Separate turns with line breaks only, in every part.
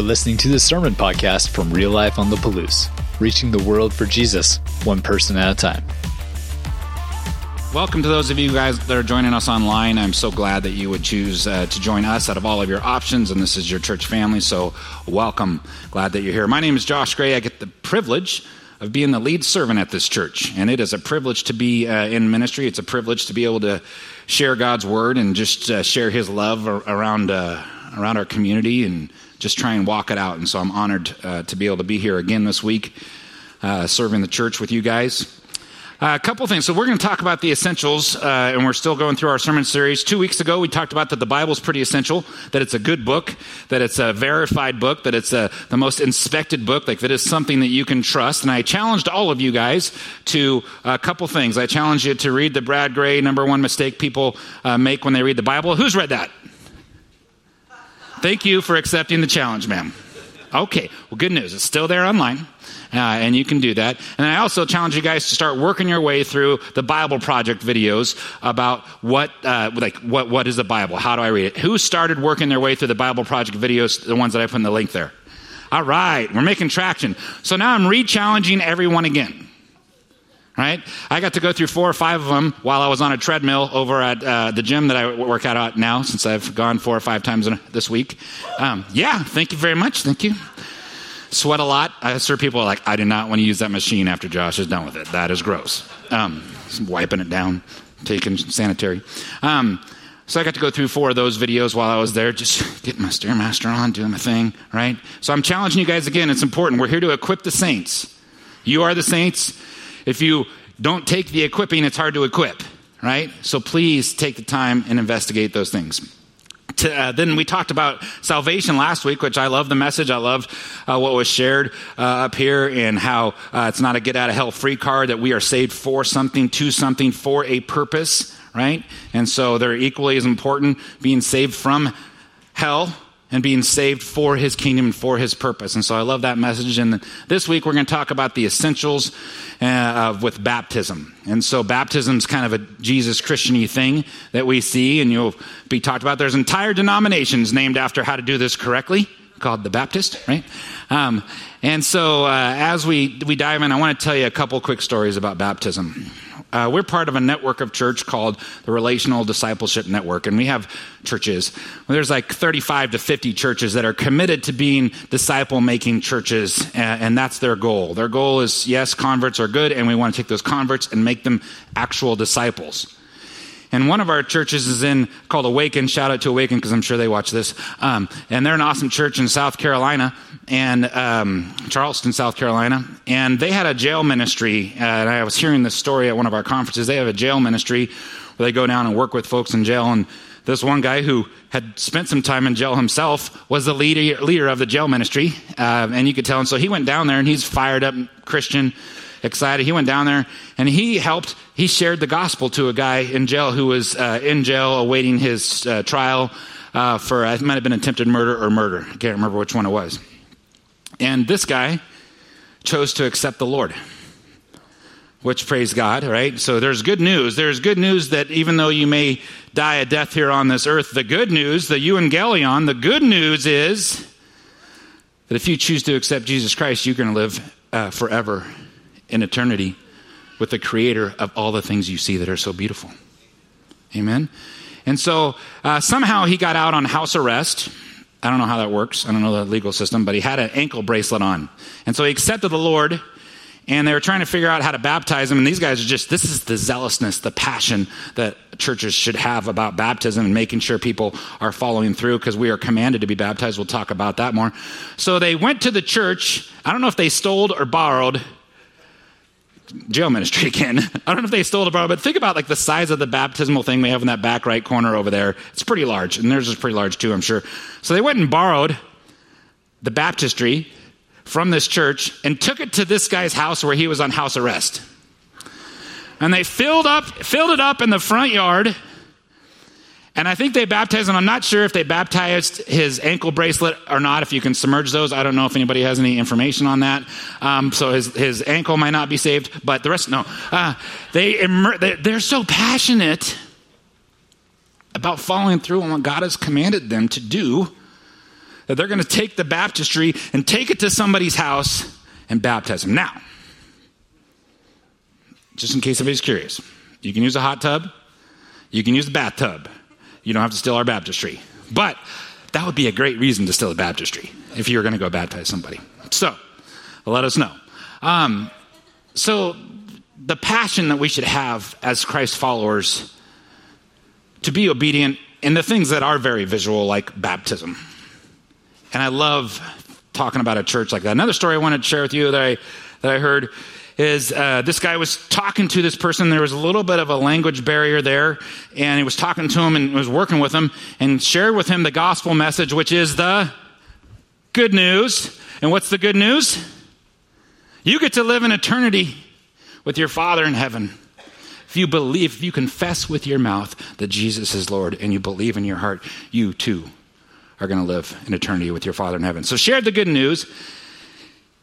You're listening to the Sermon Podcast from Real Life on the Palouse, reaching the world for Jesus, one person at a time.
Welcome to those of you guys that are joining us online. I'm so glad that you would choose uh, to join us out of all of your options, and this is your church family, so welcome. Glad that you're here. My name is Josh Gray. I get the privilege of being the lead servant at this church, and it is a privilege to be uh, in ministry. It's a privilege to be able to share God's word and just uh, share His love around uh, around our community and just try and walk it out. And so I'm honored uh, to be able to be here again this week, uh, serving the church with you guys. Uh, a couple things. So we're going to talk about the essentials, uh, and we're still going through our sermon series. Two weeks ago, we talked about that the Bible is pretty essential, that it's a good book, that it's a verified book, that it's a, the most inspected book, like that is something that you can trust. And I challenged all of you guys to a couple things. I challenged you to read the Brad Gray number one mistake people uh, make when they read the Bible. Who's read that? Thank you for accepting the challenge, ma'am. Okay, well, good news. It's still there online uh, and you can do that. And I also challenge you guys to start working your way through the Bible Project videos about what, uh, like, what, what is the Bible? How do I read it? Who started working their way through the Bible Project videos? The ones that I put in the link there. All right, we're making traction. So now I'm re-challenging everyone again. Right? I got to go through four or five of them while I was on a treadmill over at uh, the gym that I work out at now, since I've gone four or five times this week. Um, yeah, thank you very much. Thank you sweat a lot. I hear people like, I do not want to use that machine after Josh is done with it. That is gross. Um, wiping it down, taking sanitary. Um, so I got to go through four of those videos while I was there, just getting my Stairmaster on, doing my thing, right? So I'm challenging you guys again. It's important. We're here to equip the saints. You are the saints. If you don't take the equipping, it's hard to equip, right? So please take the time and investigate those things to, uh, then we talked about salvation last week, which I love the message. I love uh, what was shared uh, up here and how uh, it's not a get out of hell free card, that we are saved for something, to something, for a purpose, right? And so they're equally as important being saved from hell and being saved for his kingdom and for his purpose. And so I love that message. And this week we're going to talk about the essentials uh, with baptism. And so baptism is kind of a Jesus Christiany thing that we see, and you'll be talked about. There's entire denominations named after how to do this correctly, called the Baptist, right? Um, and so uh, as we, we dive in, I want to tell you a couple quick stories about baptism. Uh, we're part of a network of church called the Relational Discipleship Network, and we have churches. Well, there's like 35 to 50 churches that are committed to being disciple making churches, and, and that's their goal. Their goal is yes, converts are good, and we want to take those converts and make them actual disciples. And one of our churches is in called Awaken. Shout out to Awaken because I'm sure they watch this. Um, and they're an awesome church in South Carolina and um, Charleston, South Carolina. And they had a jail ministry. Uh, and I was hearing this story at one of our conferences. They have a jail ministry where they go down and work with folks in jail. And this one guy who had spent some time in jail himself was the leader, leader of the jail ministry. Uh, and you could tell. And so he went down there and he's fired up Christian excited. He went down there and he helped, he shared the gospel to a guy in jail who was uh, in jail awaiting his uh, trial uh, for, it might have been attempted murder or murder. I can't remember which one it was. And this guy chose to accept the Lord. Which praise God, right? So there's good news. There's good news that even though you may die a death here on this earth, the good news, the euangelion, the good news is that if you choose to accept Jesus Christ, you're going to live uh, forever in eternity with the creator of all the things you see that are so beautiful. Amen? And so uh, somehow he got out on house arrest. I don't know how that works. I don't know the legal system, but he had an ankle bracelet on. And so he accepted the Lord, and they were trying to figure out how to baptize him. And these guys are just, this is the zealousness, the passion that churches should have about baptism and making sure people are following through because we are commanded to be baptized. We'll talk about that more. So they went to the church. I don't know if they stole or borrowed jail ministry again. I don't know if they stole it, but think about like the size of the baptismal thing we have in that back right corner over there. It's pretty large, and theirs is pretty large too, I'm sure. So they went and borrowed the baptistry from this church and took it to this guy's house where he was on house arrest. And they filled up, filled it up in the front yard and I think they baptized him. I'm not sure if they baptized his ankle bracelet or not, if you can submerge those. I don't know if anybody has any information on that. Um, so his, his ankle might not be saved, but the rest, no. Uh, they immer- they're so passionate about following through on what God has commanded them to do that they're going to take the baptistry and take it to somebody's house and baptize them. Now, just in case anybody's curious, you can use a hot tub, you can use a bathtub. You don't have to steal our baptistry. But that would be a great reason to steal a baptistry if you were going to go baptize somebody. So, let us know. Um, so, the passion that we should have as Christ followers to be obedient in the things that are very visual, like baptism. And I love talking about a church like that. Another story I wanted to share with you that I, that I heard is uh, this guy was talking to this person. There was a little bit of a language barrier there, and he was talking to him and was working with him and shared with him the gospel message, which is the good news. And what's the good news? You get to live in eternity with your Father in heaven. If you believe, if you confess with your mouth that Jesus is Lord and you believe in your heart, you too are going to live in eternity with your Father in heaven. So share the good news.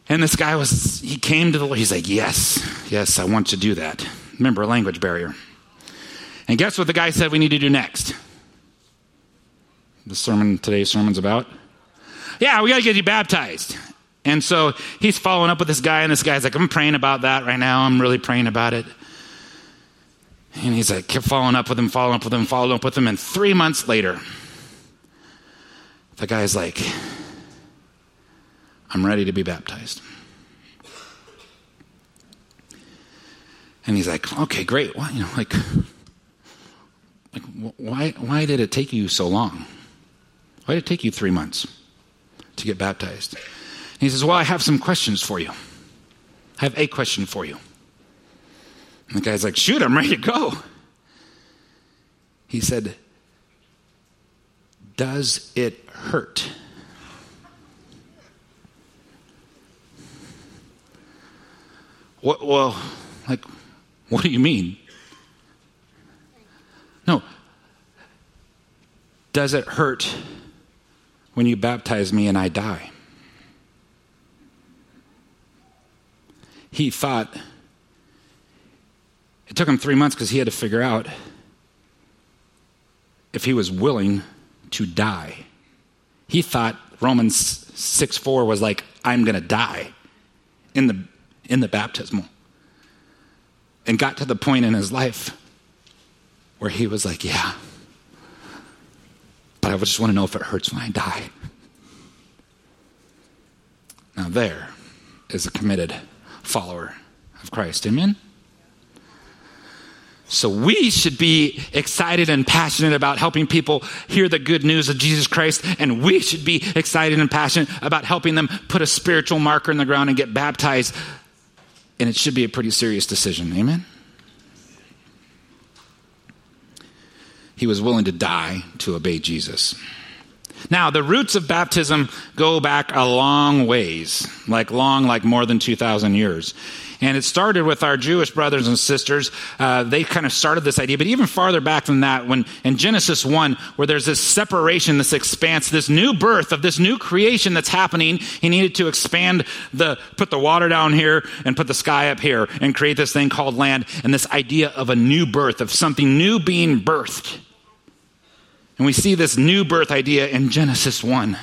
And this guy was, he came to the Lord. He's like, Yes, yes, I want to do that. Remember, a language barrier. And guess what the guy said we need to do next? The sermon, today's sermon's about? Yeah, we got to get you baptized. And so he's following up with this guy, and this guy's like, I'm praying about that right now. I'm really praying about it. And he's like, kept following up with him, following up with him, following up with him. And three months later, the guy's like, I'm ready to be baptized. And he's like, okay, great. Well, you know, like, like why, why did it take you so long? Why did it take you three months to get baptized? And he says, well, I have some questions for you. I have a question for you. And the guy's like, shoot, I'm ready to go. He said, does it hurt? What, well, like, what do you mean? No. Does it hurt when you baptize me and I die? He thought, it took him three months because he had to figure out if he was willing to die. He thought Romans 6 4 was like, I'm going to die in the in the baptismal. And got to the point in his life where he was like, Yeah, but I just want to know if it hurts when I die. Now, there is a committed follower of Christ. Amen? So we should be excited and passionate about helping people hear the good news of Jesus Christ, and we should be excited and passionate about helping them put a spiritual marker in the ground and get baptized and it should be a pretty serious decision. Amen? He was willing to die to obey Jesus. Now, the roots of baptism go back a long ways, like long, like more than 2,000 years. And it started with our Jewish brothers and sisters. Uh, they kind of started this idea, but even farther back than that, when in Genesis 1, where there's this separation, this expanse, this new birth of this new creation that's happening, he needed to expand the, put the water down here and put the sky up here and create this thing called land and this idea of a new birth, of something new being birthed. And we see this new birth idea in Genesis 1.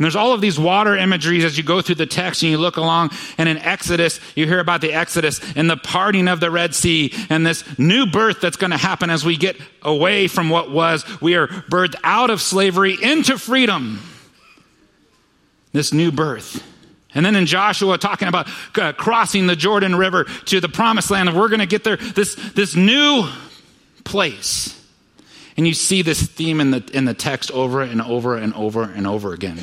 And there's all of these water imageries as you go through the text and you look along. And in Exodus, you hear about the Exodus and the parting of the Red Sea and this new birth that's going to happen as we get away from what was. We are birthed out of slavery into freedom. This new birth. And then in Joshua, talking about uh, crossing the Jordan River to the promised land, and we're going to get there, this, this new place. And you see this theme in the, in the text over and over and over and over again.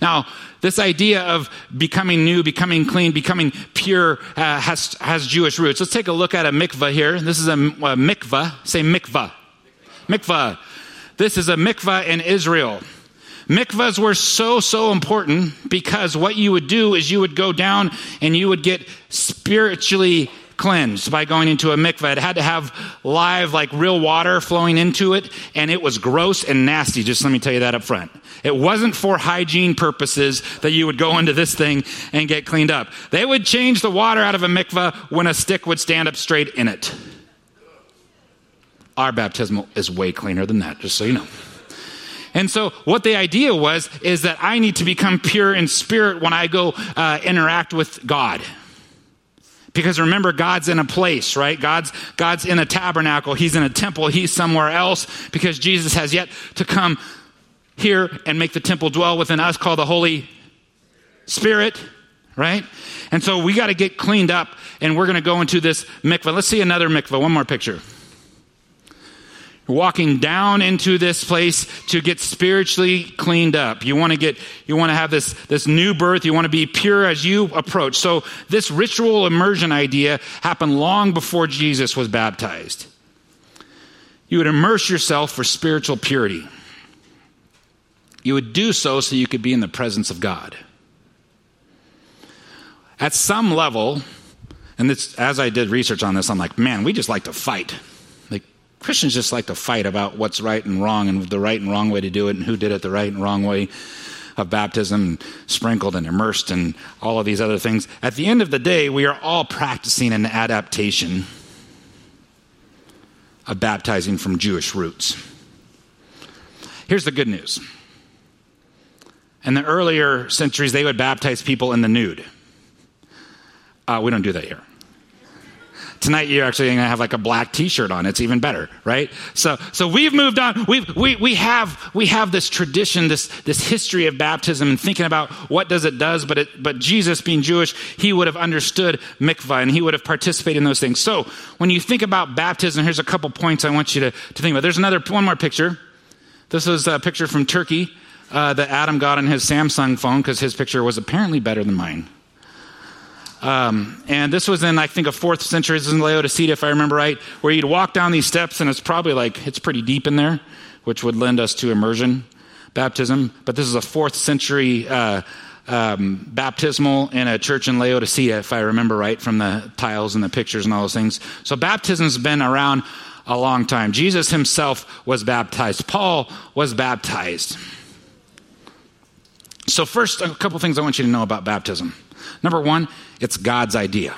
Now, this idea of becoming new, becoming clean, becoming pure uh, has, has Jewish roots. Let's take a look at a mikvah here. This is a, a mikvah. Say mikvah. Mikvah. This is a mikvah in Israel. Mikvahs were so, so important because what you would do is you would go down and you would get spiritually cleansed by going into a mikveh. It had to have live, like real water flowing into it, and it was gross and nasty. Just let me tell you that up front. It wasn't for hygiene purposes that you would go into this thing and get cleaned up. They would change the water out of a mikveh when a stick would stand up straight in it. Our baptismal is way cleaner than that, just so you know. And so, what the idea was is that I need to become pure in spirit when I go uh, interact with God. Because remember, God's in a place, right? God's, God's in a tabernacle. He's in a temple. He's somewhere else because Jesus has yet to come here and make the temple dwell within us called the Holy Spirit, right? And so we got to get cleaned up and we're going to go into this mikvah. Let's see another mikvah. One more picture walking down into this place to get spiritually cleaned up. You want to get, you want to have this, this new birth. You want to be pure as you approach. So this ritual immersion idea happened long before Jesus was baptized. You would immerse yourself for spiritual purity. You would do so so you could be in the presence of God. At some level, and this, as I did research on this, I'm like, man, we just like to fight. Christians just like to fight about what's right and wrong and the right and wrong way to do it and who did it the right and wrong way of baptism, sprinkled and immersed, and all of these other things. At the end of the day, we are all practicing an adaptation of baptizing from Jewish roots. Here's the good news. In the earlier centuries, they would baptize people in the nude. Uh, we don't do that here. Tonight you're actually going to have like a black T-shirt on. It's even better, right? So, so we've moved on. We've, we, we have, we have this tradition, this, this history of baptism and thinking about what does it does. But it, but Jesus being Jewish, he would have understood mikvah and he would have participated in those things. So when you think about baptism, here's a couple points I want you to, to think about. There's another, one more picture. This is a picture from Turkey uh, that Adam got on his Samsung phone because his picture was apparently better than mine. Um, and this was in, I think, a fourth century. This is in Laodicea, if I remember right, where you'd walk down these steps, and it's probably like, it's pretty deep in there, which would lend us to immersion baptism. But this is a fourth century uh, um, baptismal in a church in Laodicea, if I remember right, from the tiles and the pictures and all those things. So baptism's been around a long time. Jesus himself was baptized, Paul was baptized. So, first, a couple things I want you to know about baptism. Number one, it's God's idea.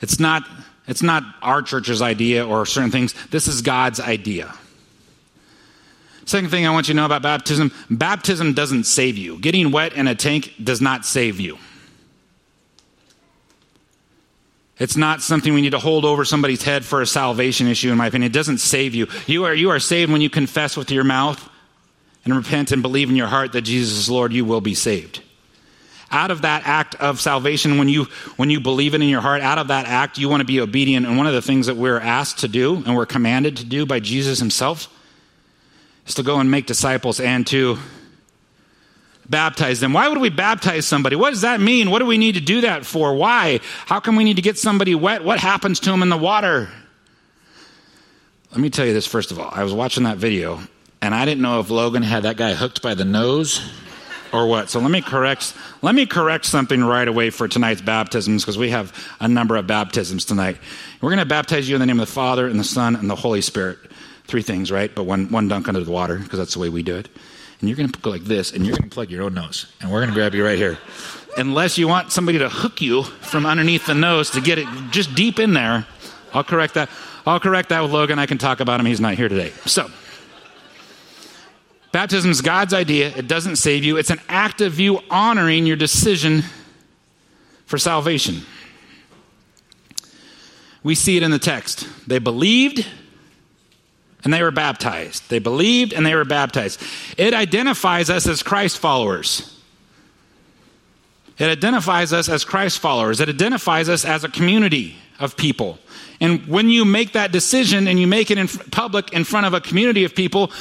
It's not, it's not our church's idea or certain things. This is God's idea. Second thing I want you to know about baptism baptism doesn't save you. Getting wet in a tank does not save you. It's not something we need to hold over somebody's head for a salvation issue, in my opinion. It doesn't save you. You are, you are saved when you confess with your mouth and repent and believe in your heart that Jesus is Lord, you will be saved out of that act of salvation when you when you believe it in your heart out of that act you want to be obedient. And one of the things that we're asked to do and we're commanded to do by jesus himself is to go and make disciples and to baptize them. Why would we baptize somebody? What does that mean? What do we need to do that for? Why? How come we need to get somebody wet? What happens to them in the water? Let me tell you this first of all. I was watching that video and i didn't know if logan had that guy hooked by the nose or what. So let me correct let me correct something right away for tonight's baptisms because we have a number of baptisms tonight. We're going to baptize you in the name of the Father and the Son and the Holy Spirit. Three things, right? But one one dunk under the water because that's the way we do it. And you're going to go like this, and you're going to plug your own nose, and we're going to grab you right here. Unless you want somebody to hook you from underneath the nose to get it just deep in there, I'll correct that. I'll correct that with Logan. I can talk about him. He's not here today. So. Baptism is God's idea. It doesn't save you. It's an act of you honoring your decision for salvation. We see it in the text. They believed and they were baptized. They believed and they were baptized. It identifies us as Christ followers. It identifies us as Christ followers. It identifies us as a community of people. And when you make that decision and you make it in public in front of a community of people,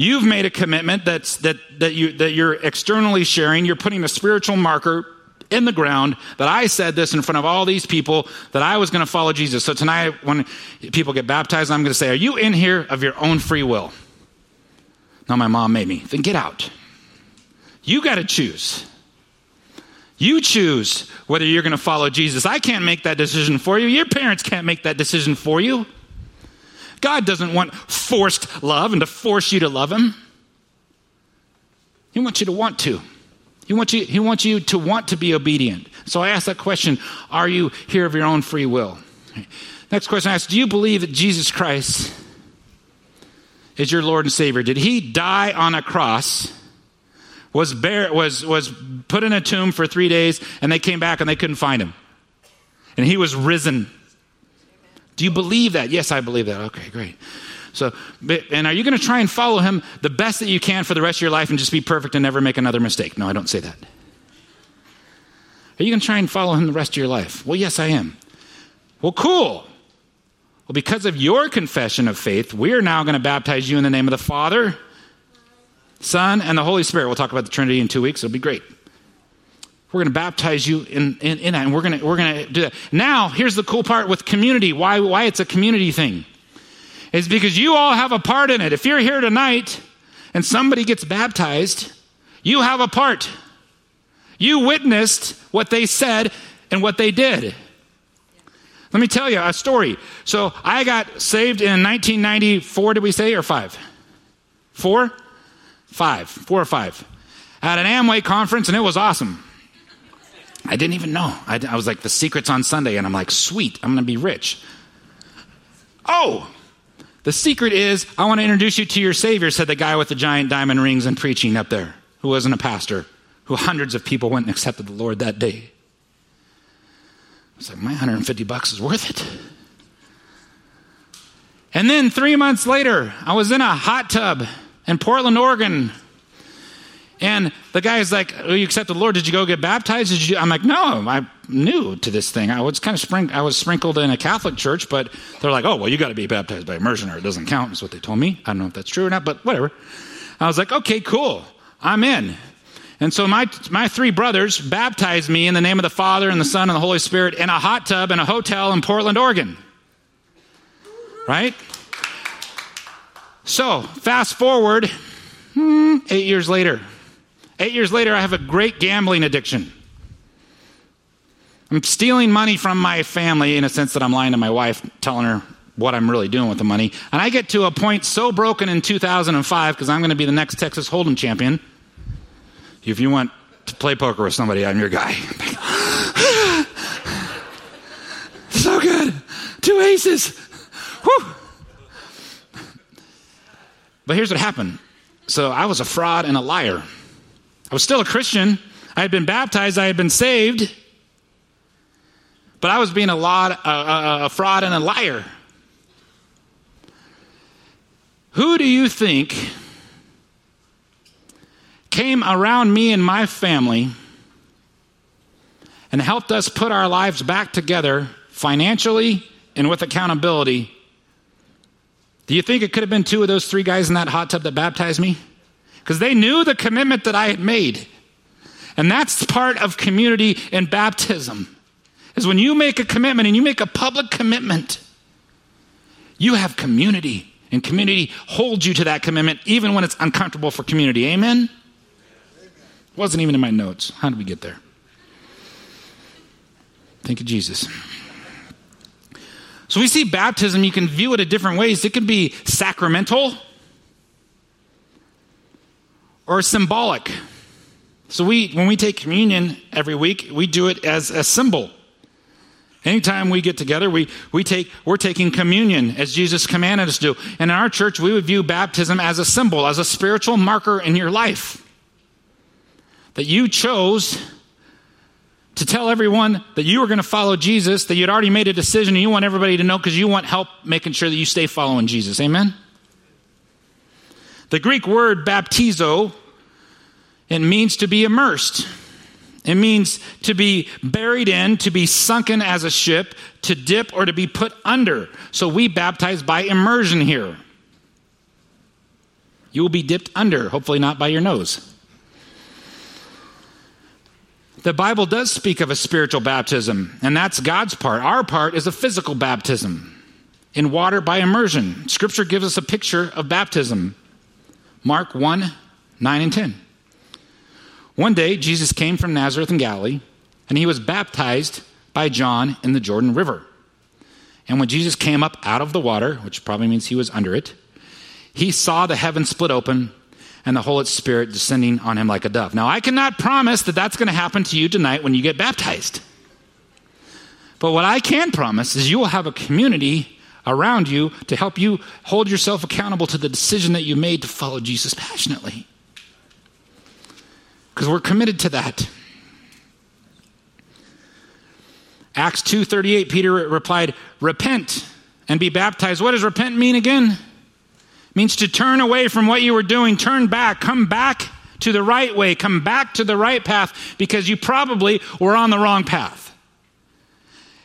You've made a commitment that's, that, that, you, that you're externally sharing. You're putting a spiritual marker in the ground that I said this in front of all these people that I was going to follow Jesus. So tonight, when people get baptized, I'm going to say, Are you in here of your own free will? No, my mom made me. Then get out. You got to choose. You choose whether you're going to follow Jesus. I can't make that decision for you. Your parents can't make that decision for you. God doesn't want forced love and to force you to love Him. He wants you to want to. He wants you, he wants you to want to be obedient. So I ask that question Are you here of your own free will? Next question I ask Do you believe that Jesus Christ is your Lord and Savior? Did he die on a cross? Was, bear, was, was put in a tomb for three days and they came back and they couldn't find him. And he was risen. Do you believe that? Yes, I believe that. Okay, great. So, and are you going to try and follow him the best that you can for the rest of your life and just be perfect and never make another mistake? No, I don't say that. Are you going to try and follow him the rest of your life? Well, yes, I am. Well, cool. Well, because of your confession of faith, we are now going to baptize you in the name of the Father, Son, and the Holy Spirit. We'll talk about the Trinity in two weeks. It'll be great. We're going to baptize you in, in, in that, and we're going to, we're going to do that. Now, here's the cool part with community why, why it's a community thing. Is because you all have a part in it. If you're here tonight and somebody gets baptized, you have a part. You witnessed what they said and what they did. Let me tell you a story. So I got saved in 1994, did we say, or five? Four? Five. Four or five. At an Amway conference, and it was awesome. I didn't even know. I, I was like, the secret's on Sunday, and I'm like, sweet, I'm going to be rich. Oh, the secret is I want to introduce you to your Savior, said the guy with the giant diamond rings and preaching up there, who wasn't a pastor, who hundreds of people went and accepted the Lord that day. I was like, my 150 bucks is worth it. And then three months later, I was in a hot tub in Portland, Oregon. And the guy's like, oh, you accepted the Lord. Did you go get baptized? Did you? I'm like, no, I'm new to this thing. I was kind of sprinkled, I was sprinkled in a Catholic church, but they're like, oh, well, you got to be baptized by immersion or it doesn't count, is what they told me. I don't know if that's true or not, but whatever. I was like, okay, cool. I'm in. And so my, my three brothers baptized me in the name of the Father and the Son and the Holy Spirit in a hot tub in a hotel in Portland, Oregon. Right? So, fast forward hmm, eight years later. Eight years later, I have a great gambling addiction. I'm stealing money from my family in a sense that I'm lying to my wife, telling her what I'm really doing with the money. And I get to a point so broken in 2005 because I'm going to be the next Texas Hold'em champion if you want to play poker with somebody, I'm your guy. so good. Two aces. Whew. But here's what happened. So I was a fraud and a liar. I was still a Christian. I had been baptized. I had been saved. But I was being a, lot, a, a, a fraud and a liar. Who do you think came around me and my family and helped us put our lives back together financially and with accountability. Do you think it could have been two of those three guys in that hot tub that baptized me? Because they knew the commitment that I had made. And that's part of community and baptism. Is when you make a commitment and you make a public commitment, you have community. And community holds you to that commitment even when it's uncomfortable for community. Amen? Wasn't even in my notes. How did we get there? Thank you, Jesus. So we see baptism, you can view it in different ways. It can be sacramental or symbolic. So we when we take communion every week, we do it as a symbol. Anytime we get together, we, we take, we're taking communion as Jesus commanded us to do. And in our church, we would view baptism as a symbol, as a spiritual marker in your life that you chose to tell everyone that you were going to follow Jesus, that you'd already made a decision and you want everybody to know because you want help making sure that you stay following Jesus. Amen? The Greek word baptizo, it means to be immersed. It means to be buried in, to be sunken as a ship, to dip, or to be put under. So we baptize by immersion here. You will be dipped under, hopefully not by your nose. The Bible does speak of a spiritual baptism, and that's God's part. Our part is a physical baptism in water by immersion. Scripture gives us a picture of baptism. Mark 1 9 and 10. One day, Jesus came from Nazareth in Galilee, and he was baptized by John in the Jordan River. And when Jesus came up out of the water, which probably means he was under it, he saw the heaven split open and the Holy Spirit descending on him like a dove. Now, I cannot promise that that's going to happen to you tonight when you get baptized. But what I can promise is you will have a community around you to help you hold yourself accountable to the decision that you made to follow Jesus passionately. Because we're committed to that. Acts 2:38 Peter replied, "Repent and be baptized." What does repent mean again? It means to turn away from what you were doing, turn back, come back to the right way, come back to the right path because you probably were on the wrong path.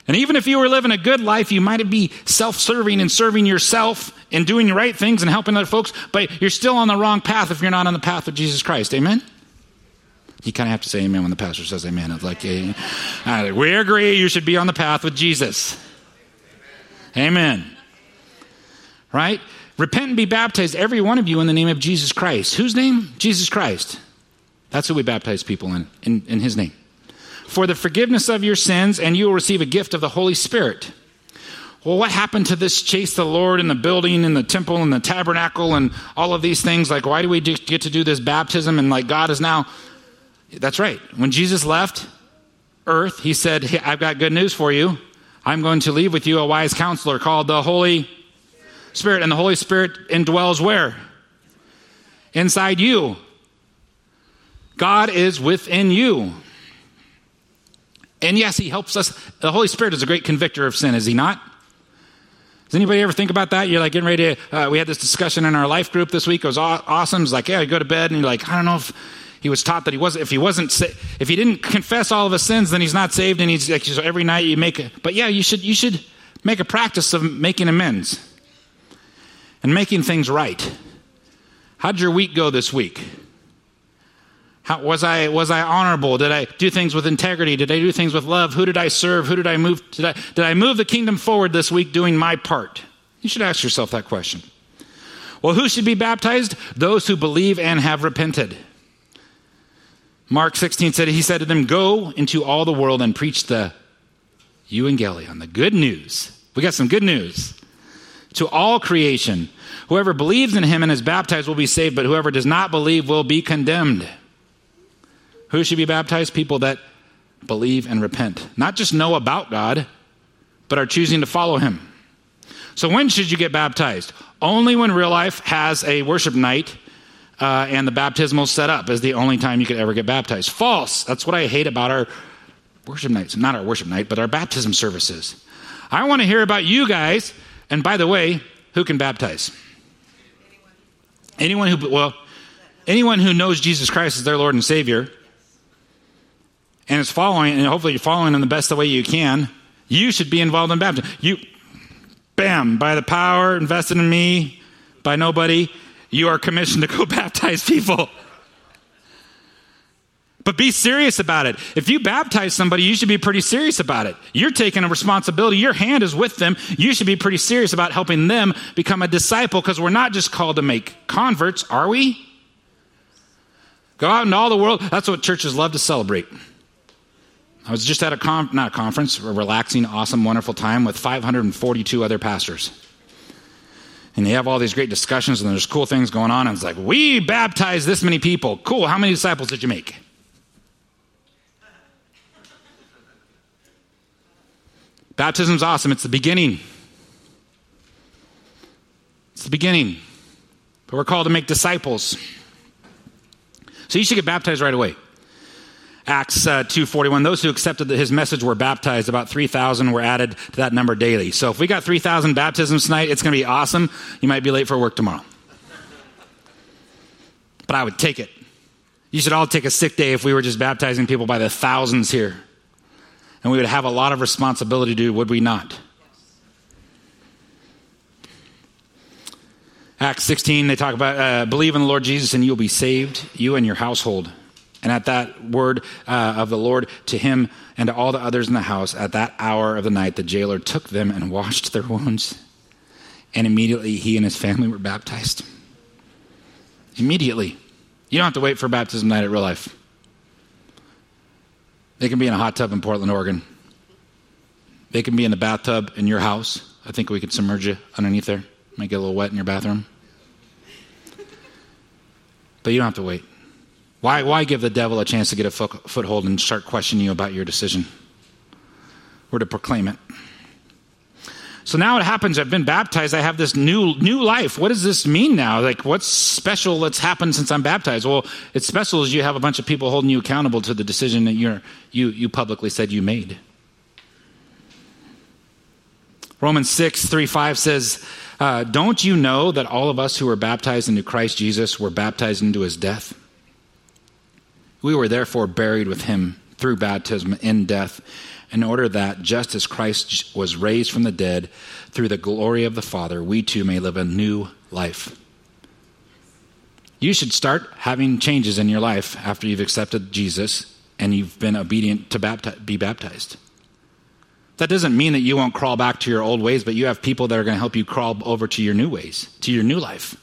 And even if you were living a good life, you might be self serving and serving yourself and doing the right things and helping other folks, but you're still on the wrong path if you're not on the path of Jesus Christ. Amen? You kind of have to say amen when the pastor says amen. It's like, yeah, we agree you should be on the path with Jesus. Amen. Right? Repent and be baptized, every one of you, in the name of Jesus Christ. Whose name? Jesus Christ. That's who we baptize people in, in, in his name for the forgiveness of your sins, and you will receive a gift of the Holy Spirit. Well, what happened to this chase the Lord in the building and the temple and the tabernacle and all of these things? Like, why do we get to do this baptism? And like, God is now. That's right. When Jesus left earth, he said, hey, I've got good news for you. I'm going to leave with you a wise counselor called the Holy Spirit. And the Holy Spirit indwells where? Inside you. God is within you. And yes, he helps us. The Holy Spirit is a great convictor of sin, is he not? Does anybody ever think about that? You're like getting ready to, uh, we had this discussion in our life group this week. It was awesome. It's like, yeah, you go to bed and you're like, I don't know if he was taught that he wasn't, if he wasn't, if he didn't confess all of his sins, then he's not saved. And he's like, so every night you make, a, but yeah, you should, you should make a practice of making amends and making things right. How'd your week go this week? How, was I was I honorable? Did I do things with integrity? Did I do things with love? Who did I serve? Who did I move? Did I, did I move the kingdom forward this week doing my part? You should ask yourself that question. Well, who should be baptized? Those who believe and have repented. Mark 16 said, He said to them, Go into all the world and preach the euangelion, the good news. We got some good news. To all creation. Whoever believes in him and is baptized will be saved, but whoever does not believe will be condemned. Who should be baptized? People that believe and repent. Not just know about God, but are choosing to follow Him. So, when should you get baptized? Only when real life has a worship night uh, and the baptismal set up is the only time you could ever get baptized. False. That's what I hate about our worship nights. Not our worship night, but our baptism services. I want to hear about you guys. And by the way, who can baptize? Anyone who, well, anyone who knows Jesus Christ as their Lord and Savior and is following, and hopefully you're following in the best way you can, you should be involved in baptism. You, bam, by the power invested in me, by nobody, you are commissioned to go baptize people. But be serious about it. If you baptize somebody, you should be pretty serious about it. You're taking a responsibility. Your hand is with them. You should be pretty serious about helping them become a disciple because we're not just called to make converts, are we? Go out into all the world. That's what churches love to celebrate. I was just at a con- not a conference, a relaxing, awesome, wonderful time with 542 other pastors. And they have all these great discussions and there's cool things going on. And it's like, we baptized this many people. Cool. How many disciples did you make? Baptism's awesome. It's the beginning. It's the beginning. But we're called to make disciples. So you should get baptized right away. Acts uh, 2.41, those who accepted his message were baptized. About 3,000 were added to that number daily. So if we got 3,000 baptisms tonight, it's going to be awesome. You might be late for work tomorrow. But I would take it. You should all take a sick day if we were just baptizing people by the thousands here. And we would have a lot of responsibility to do, would we not? Acts 16, they talk about uh, believe in the Lord Jesus and you'll be saved, you and your household. And at that word uh, of the Lord to him and to all the others in the house, at that hour of the night, the jailer took them and washed their wounds. And immediately he and his family were baptized. Immediately. You don't have to wait for baptism night at real life. They can be in a hot tub in Portland, Oregon. They can be in the bathtub in your house. I think we could submerge you underneath there. Might get a little wet in your bathroom. But you don't have to wait. Why, why give the devil a chance to get a foothold and start questioning you about your decision? We're to proclaim it. So now it happens. I've been baptized. I have this new new life. What does this mean now? Like, what's special that's happened since I'm baptized? Well, it's special as you have a bunch of people holding you accountable to the decision that you're you you publicly said you made. Romans 6, 3, 5 says, uh, Don't you know that all of us who were baptized into Christ Jesus were baptized into his death? We were therefore buried with him through baptism in death, in order that, just as Christ was raised from the dead through the glory of the Father, we too may live a new life. You should start having changes in your life after you've accepted Jesus and you've been obedient to be baptized. That doesn't mean that you won't crawl back to your old ways, but you have people that are going to help you crawl over to your new ways, to your new life.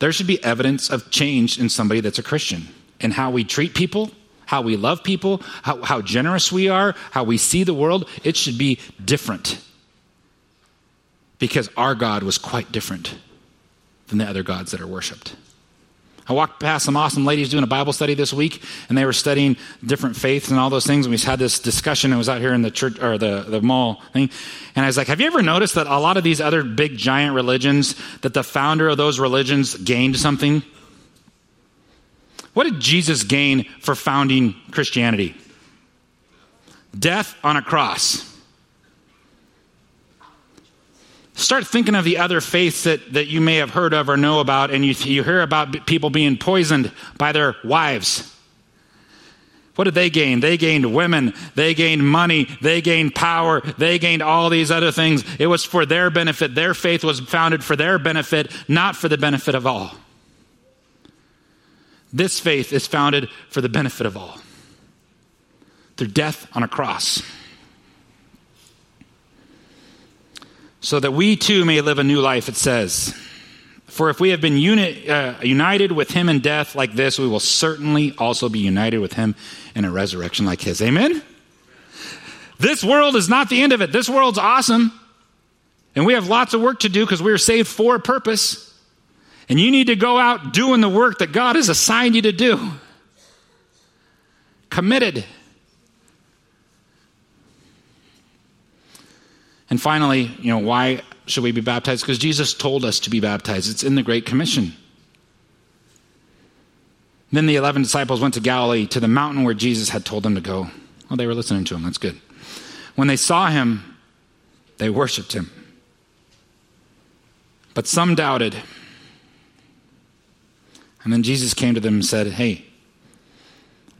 There should be evidence of change in somebody that's a Christian in how we treat people, how we love people, how, how generous we are, how we see the world. It should be different because our God was quite different than the other gods that are worshiped. I walked past some awesome ladies doing a Bible study this week, and they were studying different faiths and all those things. And we had this discussion. I was out here in the church or the, the mall thing, and I was like, "Have you ever noticed that a lot of these other big giant religions, that the founder of those religions gained something? What did Jesus gain for founding Christianity? Death on a cross." Start thinking of the other faiths that, that you may have heard of or know about, and you, you hear about people being poisoned by their wives. What did they gain? They gained women, they gained money, they gained power, they gained all these other things. It was for their benefit. Their faith was founded for their benefit, not for the benefit of all. This faith is founded for the benefit of all through death on a cross. So that we too may live a new life, it says. For if we have been uni- uh, united with him in death like this, we will certainly also be united with him in a resurrection like his. Amen? This world is not the end of it. This world's awesome. And we have lots of work to do because we are saved for a purpose. And you need to go out doing the work that God has assigned you to do. Committed. And finally, you know, why should we be baptized? Because Jesus told us to be baptized. It's in the Great Commission. Then the 11 disciples went to Galilee to the mountain where Jesus had told them to go. Well, they were listening to him. That's good. When they saw him, they worshiped him. But some doubted. And then Jesus came to them and said, Hey,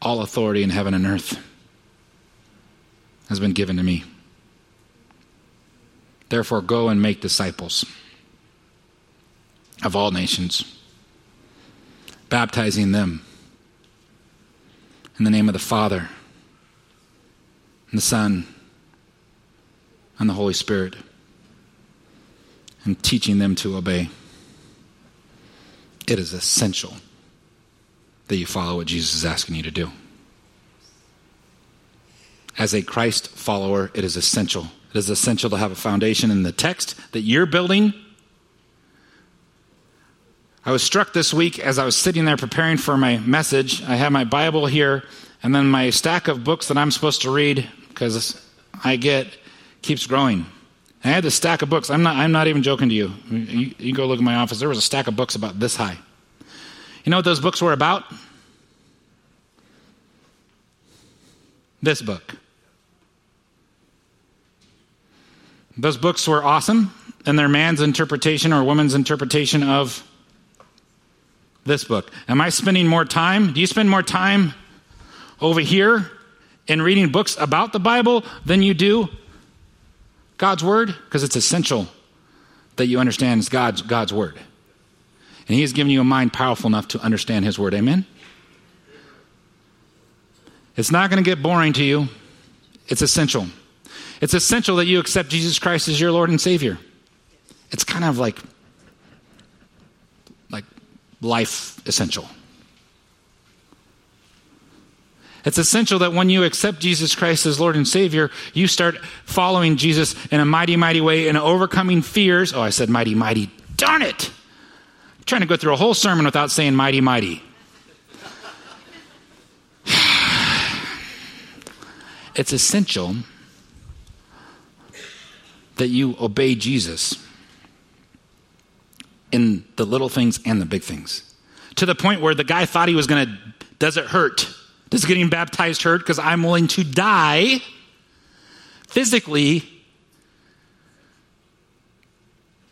all authority in heaven and earth has been given to me. Therefore, go and make disciples of all nations, baptizing them in the name of the Father, and the Son, and the Holy Spirit, and teaching them to obey. It is essential that you follow what Jesus is asking you to do. As a Christ follower, it is essential it is essential to have a foundation in the text that you're building. I was struck this week as I was sitting there preparing for my message. I have my Bible here and then my stack of books that I'm supposed to read because I get keeps growing. I had this stack of books. I'm not, I'm not even joking to you. you. You go look in my office. There was a stack of books about this high. You know what those books were about? This book. Those books were awesome, and they're man's interpretation or woman's interpretation of this book. Am I spending more time? Do you spend more time over here in reading books about the Bible than you do God's Word? Because it's essential that you understand God's, God's Word. And He has given you a mind powerful enough to understand His Word. Amen? It's not going to get boring to you, it's essential. It's essential that you accept Jesus Christ as your Lord and Savior. It's kind of like like life essential. It's essential that when you accept Jesus Christ as Lord and Savior, you start following Jesus in a mighty, mighty way and overcoming fears. Oh, I said mighty, mighty. Darn it! I'm trying to go through a whole sermon without saying mighty, mighty. it's essential that you obey Jesus in the little things and the big things. To the point where the guy thought he was going to, does it hurt? Does getting baptized hurt? Because I'm willing to die physically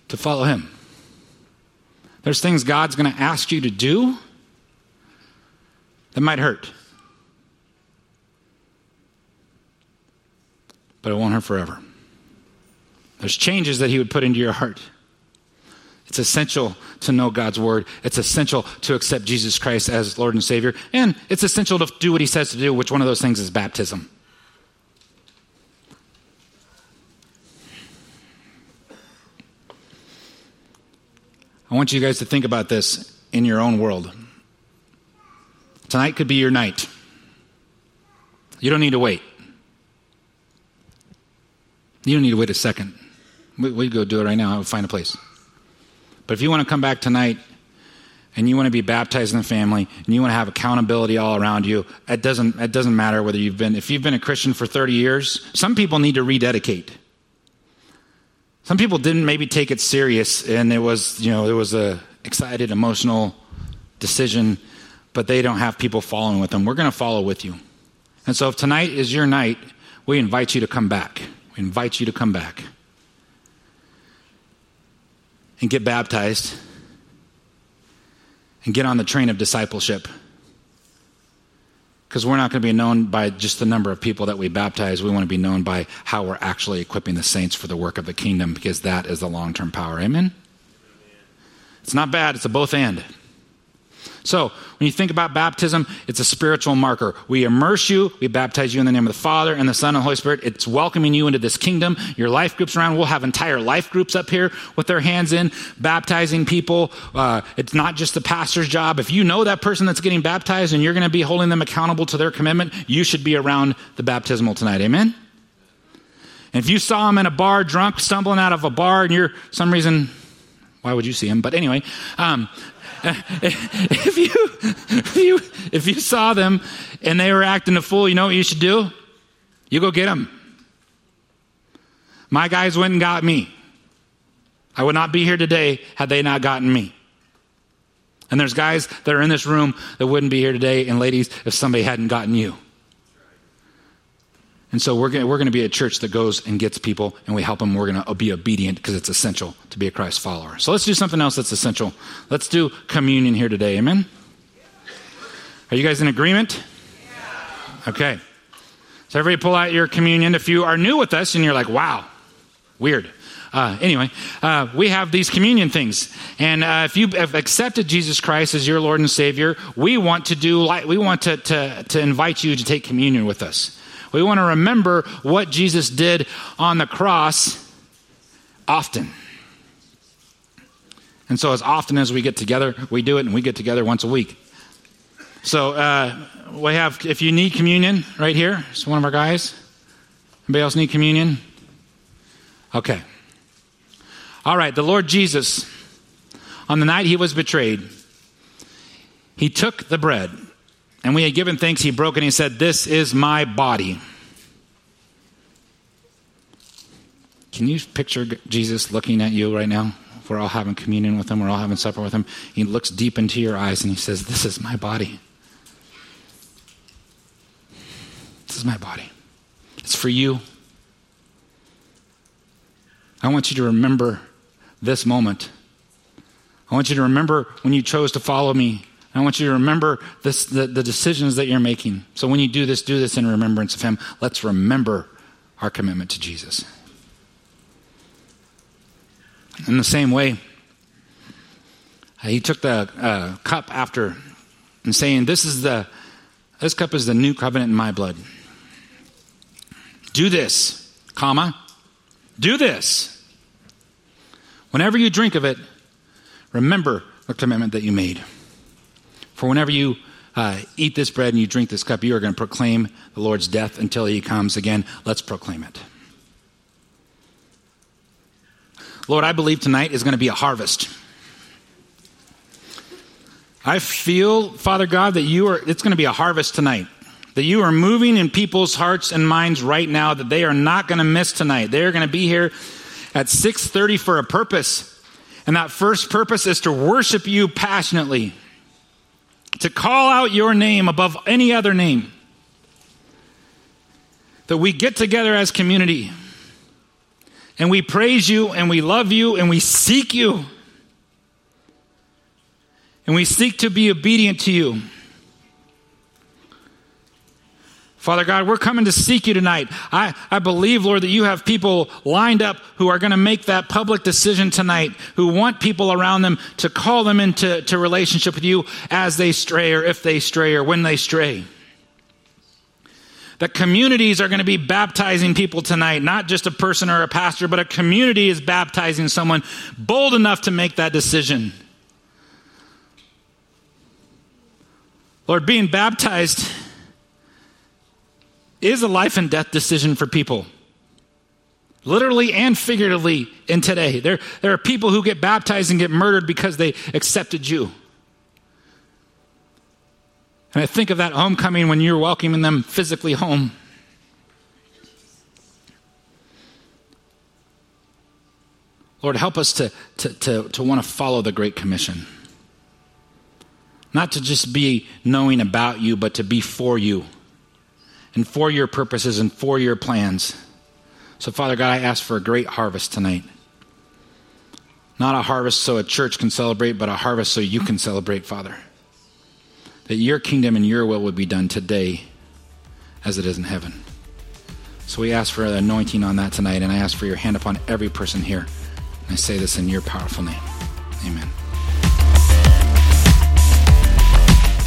to follow him. There's things God's going to ask you to do that might hurt. But it won't hurt forever. There's changes that He would put into your heart. It's essential to know God's word. It's essential to accept Jesus Christ as Lord and Savior. And it's essential to do what He says to do, which one of those things is baptism. I want you guys to think about this in your own world. Tonight could be your night. You don't need to wait. You don't need to wait a second. We, we go do it right now. I'll find a place. But if you want to come back tonight and you want to be baptized in the family and you want to have accountability all around you, it doesn't, it doesn't matter whether you've been, if you've been a Christian for 30 years, some people need to rededicate. Some people didn't maybe take it serious and it was, you know, it was a excited, emotional decision, but they don't have people following with them. We're going to follow with you. And so if tonight is your night, we invite you to come back. We invite you to come back and get baptized and get on the train of discipleship. Because we're not going to be known by just the number of people that we baptize. We want to be known by how we're actually equipping the saints for the work of the kingdom, because that is the long term power. Amen? It's not bad, it's a both and. So, when you think about baptism, it's a spiritual marker. We immerse you, we baptize you in the name of the Father and the Son and the Holy Spirit. It's welcoming you into this kingdom. Your life groups around, we'll have entire life groups up here with their hands in, baptizing people. Uh, it's not just the pastor's job. If you know that person that's getting baptized and you're going to be holding them accountable to their commitment, you should be around the baptismal tonight. Amen? And if you saw him in a bar drunk, stumbling out of a bar, and you're some reason, why would you see him? But anyway, um, if you, if you if you saw them and they were acting a fool, you know what you should do? You go get them. My guys went and got me. I would not be here today had they not gotten me. And there's guys that are in this room that wouldn't be here today, and ladies, if somebody hadn't gotten you. And so we're going we're to be a church that goes and gets people and we help them. We're going to be obedient because it's essential to be a Christ follower. So let's do something else that's essential. Let's do communion here today. Amen? Are you guys in agreement? Okay. So everybody pull out your communion. If you are new with us and you're like, wow, weird. Uh, anyway, uh, we have these communion things, and uh, if you have accepted Jesus Christ as your Lord and Savior, we want to do we want to, to to invite you to take communion with us. We want to remember what Jesus did on the cross often. And so, as often as we get together, we do it, and we get together once a week. So, uh, we have, if you need communion, right here, it's one of our guys. Anybody else need communion? Okay. All right, the Lord Jesus, on the night he was betrayed, he took the bread. And when he had given thanks, he broke it and he said, This is my body. Can you picture Jesus looking at you right now? We're all having communion with him, we're all having supper with him. He looks deep into your eyes and he says, This is my body. This is my body. It's for you. I want you to remember this moment. I want you to remember when you chose to follow me I want you to remember this, the, the decisions that you're making. So when you do this, do this in remembrance of Him. Let's remember our commitment to Jesus. In the same way, he took the uh, cup after and saying, "This is the this cup is the new covenant in my blood. Do this, comma, do this. Whenever you drink of it, remember the commitment that you made." For whenever you uh, eat this bread and you drink this cup, you are going to proclaim the Lord's death until he comes again. Let's proclaim it. Lord, I believe tonight is going to be a harvest. I feel, Father God, that you are, it's going to be a harvest tonight. That you are moving in people's hearts and minds right now that they are not going to miss tonight. They are going to be here at 6:30 for a purpose. And that first purpose is to worship you passionately. To call out your name above any other name. That we get together as community and we praise you and we love you and we seek you. And we seek to be obedient to you. Father God, we're coming to seek you tonight. I, I believe, Lord, that you have people lined up who are going to make that public decision tonight, who want people around them to call them into to relationship with you as they stray or if they stray or when they stray. That communities are going to be baptizing people tonight, not just a person or a pastor, but a community is baptizing someone bold enough to make that decision. Lord, being baptized is a life and death decision for people. Literally and figuratively in today. There, there are people who get baptized and get murdered because they accepted you. And I think of that homecoming when you're welcoming them physically home. Lord, help us to, to, to, to want to follow the Great Commission. Not to just be knowing about you, but to be for you and for your purposes and for your plans. So, Father God, I ask for a great harvest tonight. Not a harvest so a church can celebrate, but a harvest so you can celebrate, Father. That your kingdom and your will would be done today as it is in heaven. So we ask for anointing on that tonight, and I ask for your hand upon every person here. And I say this in your powerful name. Amen.